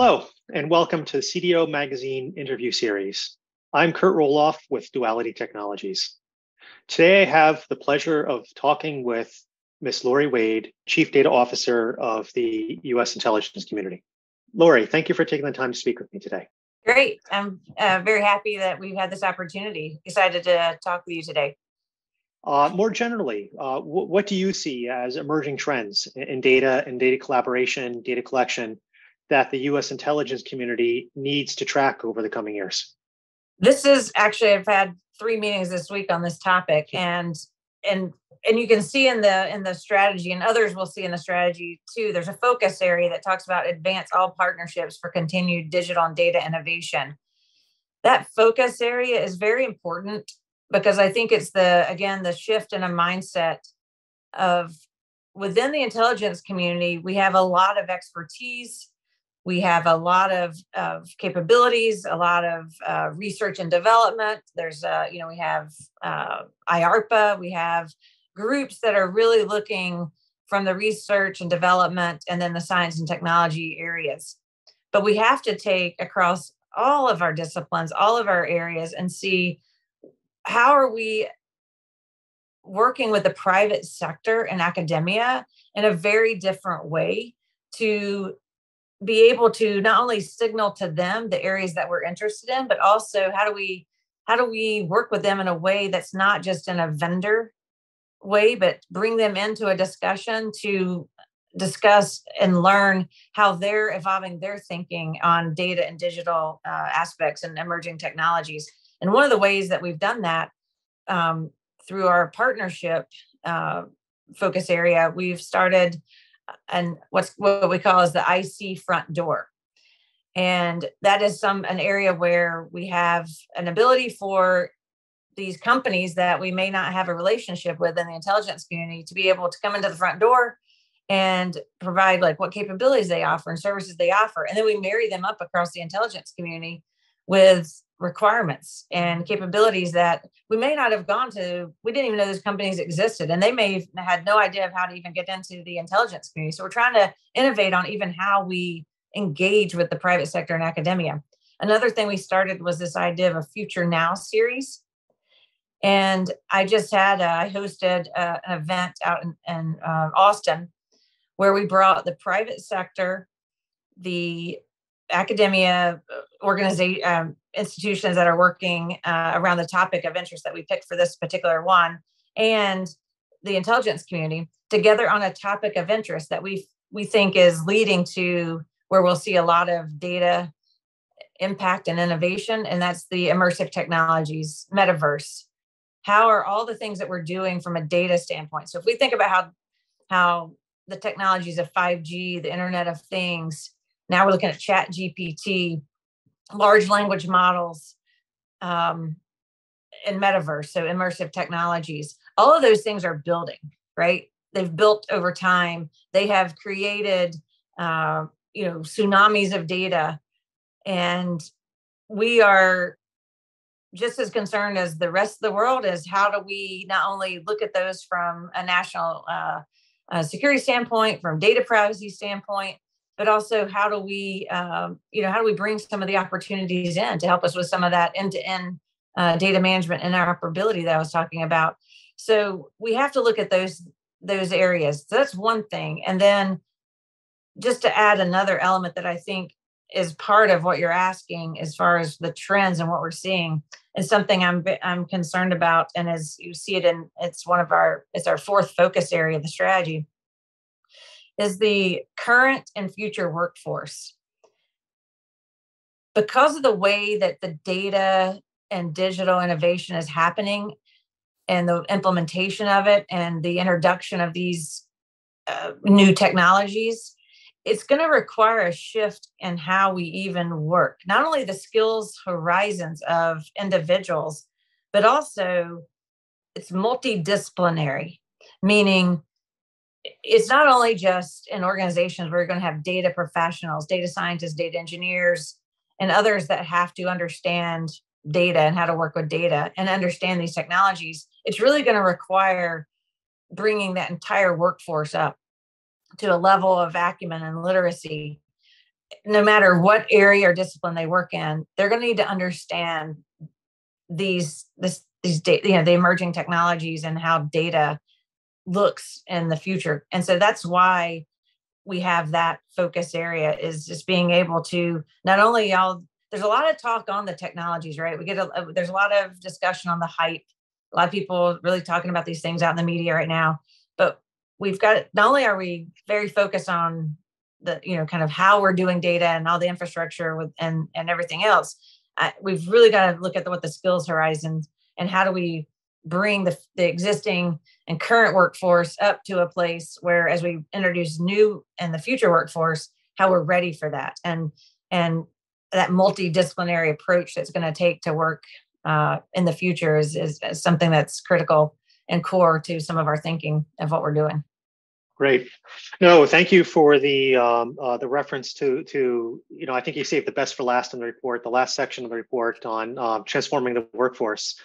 Hello, and welcome to the CDO Magazine interview series. I'm Kurt Rohloff with Duality Technologies. Today, I have the pleasure of talking with Ms. Lori Wade, Chief Data Officer of the U.S. intelligence community. Lori, thank you for taking the time to speak with me today. Great. I'm uh, very happy that we've had this opportunity. Excited to talk with you today. Uh, more generally, uh, what do you see as emerging trends in data and data collaboration, data collection that the US intelligence community needs to track over the coming years? This is actually, I've had three meetings this week on this topic and and and you can see in the in the strategy and others will see in the strategy too there's a focus area that talks about advance all partnerships for continued digital and data innovation that focus area is very important because i think it's the again the shift in a mindset of within the intelligence community we have a lot of expertise we have a lot of, of capabilities, a lot of uh, research and development. There's, uh, you know, we have uh, IARPA, we have groups that are really looking from the research and development and then the science and technology areas. But we have to take across all of our disciplines, all of our areas, and see how are we working with the private sector and academia in a very different way to be able to not only signal to them the areas that we're interested in but also how do we how do we work with them in a way that's not just in a vendor way but bring them into a discussion to discuss and learn how they're evolving their thinking on data and digital uh, aspects and emerging technologies. And one of the ways that we've done that um, through our partnership uh, focus area we've started and what's what we call is the IC front door. And that is some an area where we have an ability for these companies that we may not have a relationship with in the intelligence community to be able to come into the front door and provide like what capabilities they offer and services they offer. And then we marry them up across the intelligence community with requirements and capabilities that we may not have gone to we didn't even know those companies existed and they may have had no idea of how to even get into the intelligence community. So we're trying to innovate on even how we engage with the private sector and academia. Another thing we started was this idea of a future now series. And i just had uh, i hosted uh, an event out in, in uh, austin where we brought the private sector the academia uh, organization um, institutions that are working uh, around the topic of interest that we picked for this particular one and the intelligence community together on a topic of interest that we we think is leading to where we'll see a lot of data impact and innovation and that's the immersive technologies metaverse. How are all the things that we're doing from a data standpoint? So if we think about how how the technologies of 5g the internet of things now we're looking at chat gpt large language models um, and metaverse so immersive technologies all of those things are building right? They've built over time. They have created uh, you know tsunamis of data. And we are just as concerned as the rest of the world is how do we not only look at those from a national uh, uh, security standpoint from data privacy standpoint but also how do we um, you know how do we bring some of the opportunities in to help us with some of that end-to-end uh, data management and interoperability that i was talking about? So we have to look at those those areas. So that's one thing. And then just to add another element that i think is part of what you're asking as far as the trends and what we're seeing is something i'm i'm concerned about and as you see it in it's one of our it's our fourth focus area of the strategy is the current and future workforce. Because of the way that the data and digital innovation is happening and the implementation of it and the introduction of these uh, new technologies, it's going to require a shift in how we even work. Not only the skills horizons of individuals, but also it's multidisciplinary, meaning it's not only just in organizations where you're going to have data professionals, data scientists, data engineers, and others that have to understand data and how to work with data and understand these technologies. It's really going to require bringing that entire workforce up to a level of acumen and literacy no matter what area or discipline they work in, they're going to need to understand these this these data, you know, the emerging technologies and how data looks in the future. And so that's why we have that focus area is just being able to not only y'all there's a lot of talk on the technologies right? We get a, there's a lot of discussion on the hype. A lot of people really talking about these things out in the media right now. But we've got not only are we very focused on the you know kind of how we're doing data and all the infrastructure with and and everything else uh, we've really got to look at the, what the skills horizons and how do we bring the, the existing and current workforce up to a place where as we introduce new and the future workforce how we're ready for that and and that multidisciplinary approach that's going to take to work uh, in the future is, is, is something that's critical and core to some of our thinking of what we're doing Great. No, thank you for the um, uh, the reference to to you know I think you saved the best for last in the report, the last section of the report on um, transforming the workforce.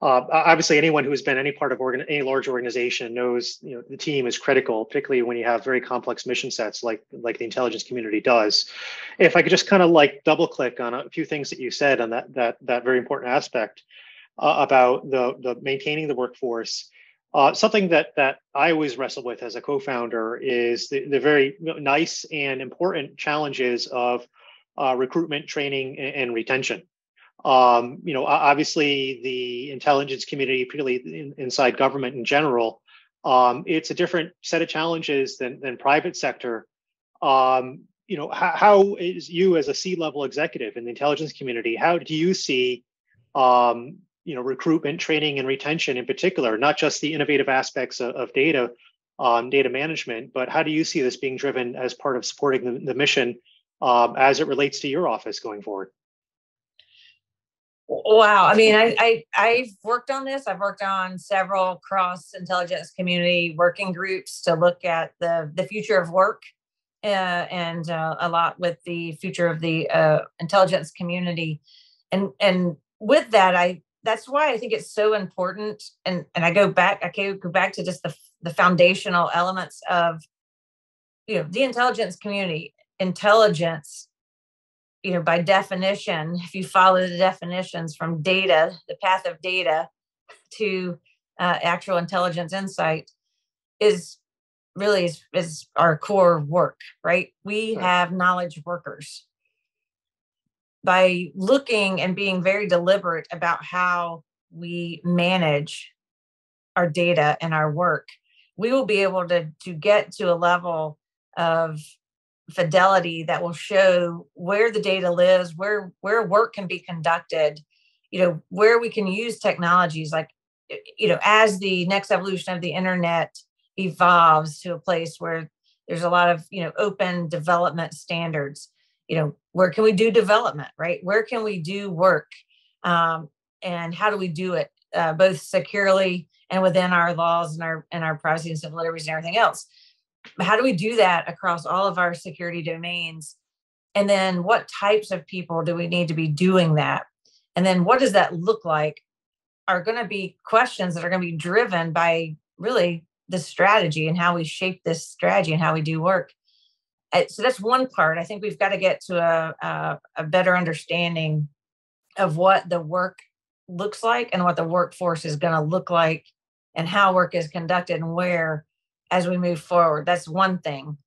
Uh, obviously, anyone who has been any part of organ- any large organization knows you know the team is critical, particularly when you have very complex mission sets like like the intelligence community does. If I could just kind of like double click on a few things that you said on that that that very important aspect uh, about the the maintaining the workforce uh, something that that I always wrestle with as a co-founder is the, the very nice and important challenges of uh, recruitment, training, and, and retention. Um, you know, obviously, the intelligence community, particularly in, inside government in general, um, it's a different set of challenges than than private sector. Um, you know, how, how is you as a C-level executive in the intelligence community? How do you see um, you know recruitment training and retention in particular not just the innovative aspects of, of data um, data management but how do you see this being driven as part of supporting the, the mission um, as it relates to your office going forward wow i mean I, I i've worked on this i've worked on several cross intelligence community working groups to look at the the future of work uh, and uh, a lot with the future of the uh, intelligence community and and with that i that's why I think it's so important. And and I go back, I can go back to just the the foundational elements of you know the intelligence community. Intelligence, you know, by definition, if you follow the definitions from data, the path of data to uh, actual intelligence insight is really is, is our core work, right? We have knowledge workers by looking and being very deliberate about how we manage our data and our work, we will be able to, to get to a level of fidelity that will show where the data lives, where where work can be conducted, you know, where we can use technologies like you know, as the next evolution of the internet evolves to a place where there's a lot of, you know, open development standards you know where can we do development right? Where can we do work? Um, and how do we do it uh, both securely and within our laws and our and our privacy and civil liberties and everything else how do we do that across all of our security domains? And then what types of people do we need to be doing that? And then what does that look like are going to be questions that are going to be driven by really the strategy and how we shape this strategy and how we do work. Uh, so that's one part. I think we've got to get to a, a, a better understanding of what the work looks like and what the workforce is going to look like and how work is conducted and where as we move forward. That's one thing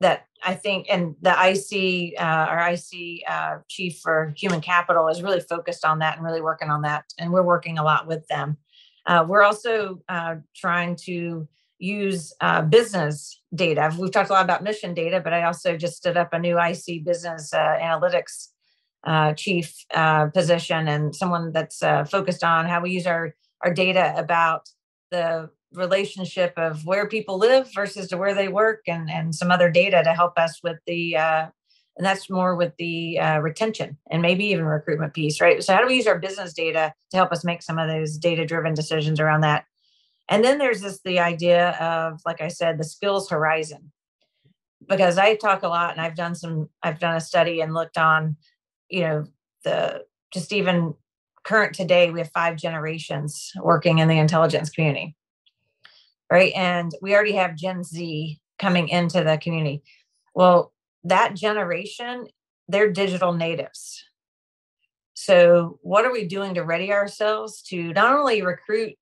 that I think, and the IC, uh, our IC uh, chief for human capital is really focused on that and really working on that. And we're working a lot with them. Uh, we're also uh, trying to use uh, business data. We've talked a lot about mission data, but I also just stood up a new IC business uh, analytics chief position and someone that's focused on how we use our, our data about the relationship of where people live versus to where they work and, and some other data to help us with the uh, and that's more with the retention and maybe even recruitment piece right so how do we use our business data to help us make some of those data driven decisions around that and then there's this the idea of, like I said, the skills horizon. Because I talk a lot and I've done some, I've done a study and looked on, you know, the just even current today, we have five generations working in the intelligence community. Right. And we already have Gen Z coming into the community. Well, that generation, they're digital natives. So, what are we doing to ready ourselves to not only recruit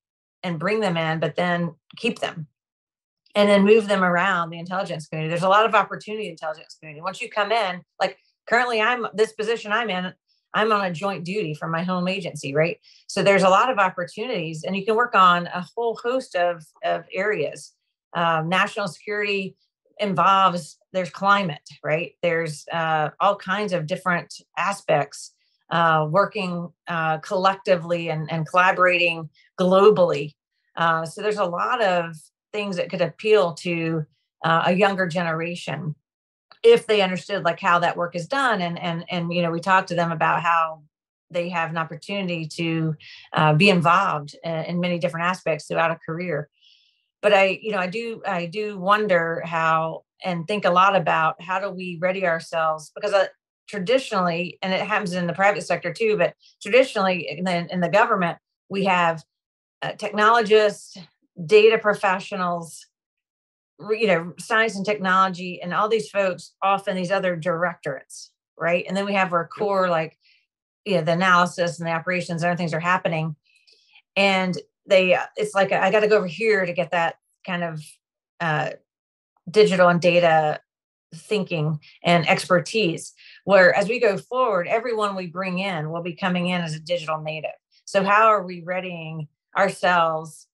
and bring them in, but then keep them and then move them around the intelligence community? There's a lot of opportunity in intelligence community. Once you come in, like currently, I'm this position I'm in, I'm on a joint duty from my home agency, right? So there's a lot of opportunities, and you can work on a whole host of, of areas. Um, national security involves there's climate, right? There's uh, all kinds of different aspects uh, working uh, collectively and, and collaborating globally. Uh, so there's a lot of things that could appeal to uh, a younger generation if they understood like how that work is done and and and you know we talked to them about how they have an opportunity to uh, be involved in, in many different aspects throughout a career. But i you know i do i do wonder how and think a lot about how do we ready ourselves because uh, traditionally and it happens in the private sector too but traditionally in the, in the government we have uh, technologists data professionals you know science and technology and all these folks off in these other directorates right? And then we have our core like you know the analysis and the operations and other things are happening. And they uh, it's like i got to go over here to get that kind of uh, digital and data thinking and expertise. Where as we go forward everyone we bring in will be coming in as a digital native. So how are we readying ourselves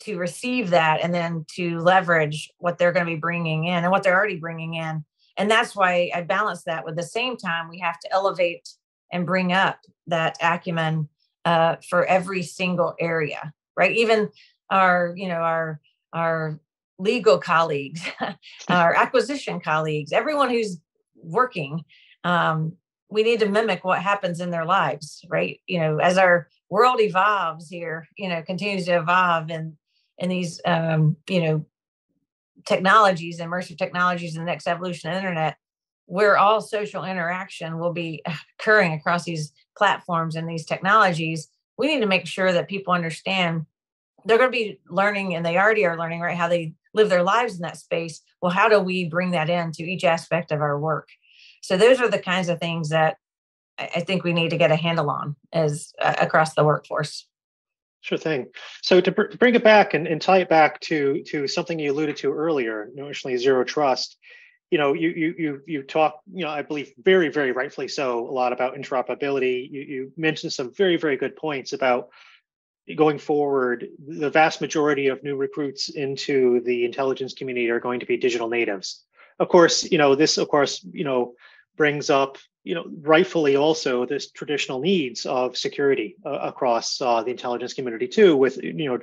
to receive that and then to leverage what they're going to be bringing in and what they're already bringing in. And that's why I balance that with the same time we have to elevate and bring up that acumen uh, for every single area, right? Even our, you know, our our legal colleagues, our acquisition colleagues, everyone who's working, um, we need to mimic what happens in their lives, right? You know, as our world evolves here, you know, continues to evolve and and these um, you know technologies immersive technologies and the next evolution of internet where all social interaction will be occurring across these platforms and these technologies we need to make sure that people understand they're going to be learning and they already are learning right how they live their lives in that space. Well how do we bring that into each aspect of our work? So those are the kinds of things that i think we need to get a handle on as uh, across the workforce Sure thing. So to, br- bring it back and, and tie it back to to something you alluded to earlier, notionally zero trust. You know, you you you you talk, you know, I believe very very rightfully so, a lot about interoperability. You you mentioned some very very good points about going forward. The vast majority of new recruits into the intelligence community are going to be digital natives. Of course, you know this. Of course, you know brings up you know, rightfully also this traditional needs of security uh, across uh, the intelligence community too, with you know,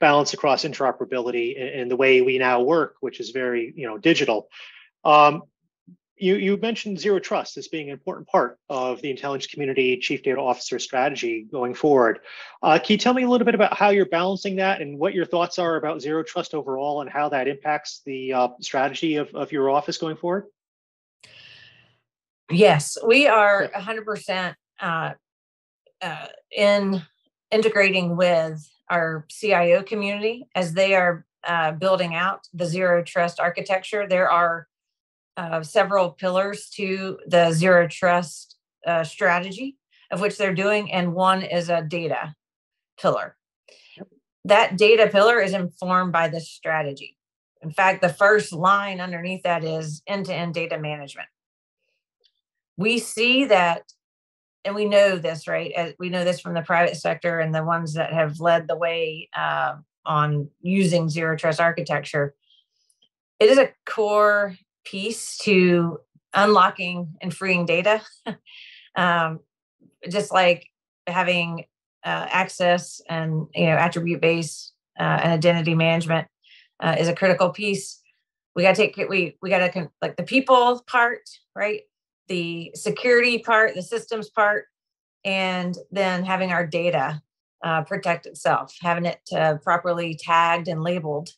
balance across interoperability and, and, the way we now work, which is very you know digital. Um, you you mentioned zero trust as being an important part of the intelligence community chief data officer strategy going forward. Uh, can you tell me a little bit about how you're balancing that and what your thoughts are about zero trust overall and how that impacts the uh, strategy of, of your office going forward? Yes, we are 100% uh, uh, in integrating with our CIO community as they are uh, building out the zero trust architecture. There are uh, several pillars to the zero trust uh, strategy of which they're doing, and one is a data pillar. That data pillar is informed by this strategy. In fact, the first line underneath that is end to end data management we see that and we know this right As we know this from the private sector and the ones that have led the way uh, on using zero trust architecture it is a core piece to unlocking and freeing data. Um, just like having uh, access and you know attribute based uh, and identity management uh, is a critical piece. We got to take we we got to like the people part right the security part, the systems part, and then having our data uh, protect itself, having it uh, properly tagged and labeled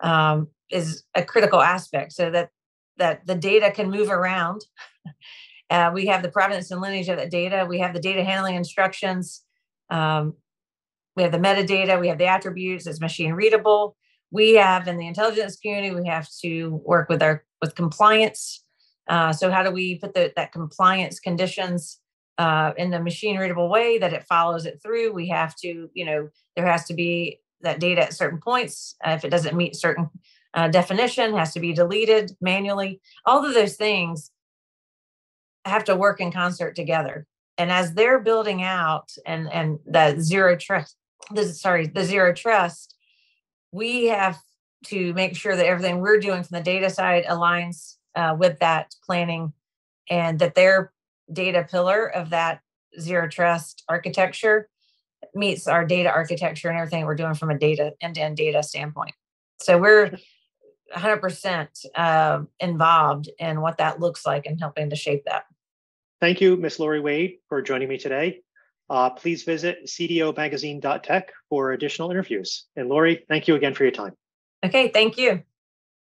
um, is a critical aspect so that that the data can move around. uh, we have the provenance and lineage of the data. We have the data handling instructions. Um, we have the metadata. We have the attributes. It's machine readable. We have in the intelligence community. We have to work with our with compliance Uh, so how do we put the, that compliance conditions uh, in the machine readable way that it follows it through? We have to, you know, there has to be that data at certain points. Uh, if it doesn't meet certain uh, definition, has to be deleted manually. All of those things have to work in concert together. And as they're building out and and that zero trust, the, sorry, the zero trust, we have to make sure that everything we're doing from the data side aligns uh, with that planning and that their data pillar of that zero trust architecture meets our data architecture and everything we're doing from a data end-to-end data standpoint. So we're 100% uh, involved in what that looks like and helping to shape that. Thank you ms lori wade for joining me today. Uh, please visit cdomagazine.tech for additional interviews. And lori thank you again for your time. Okay thank you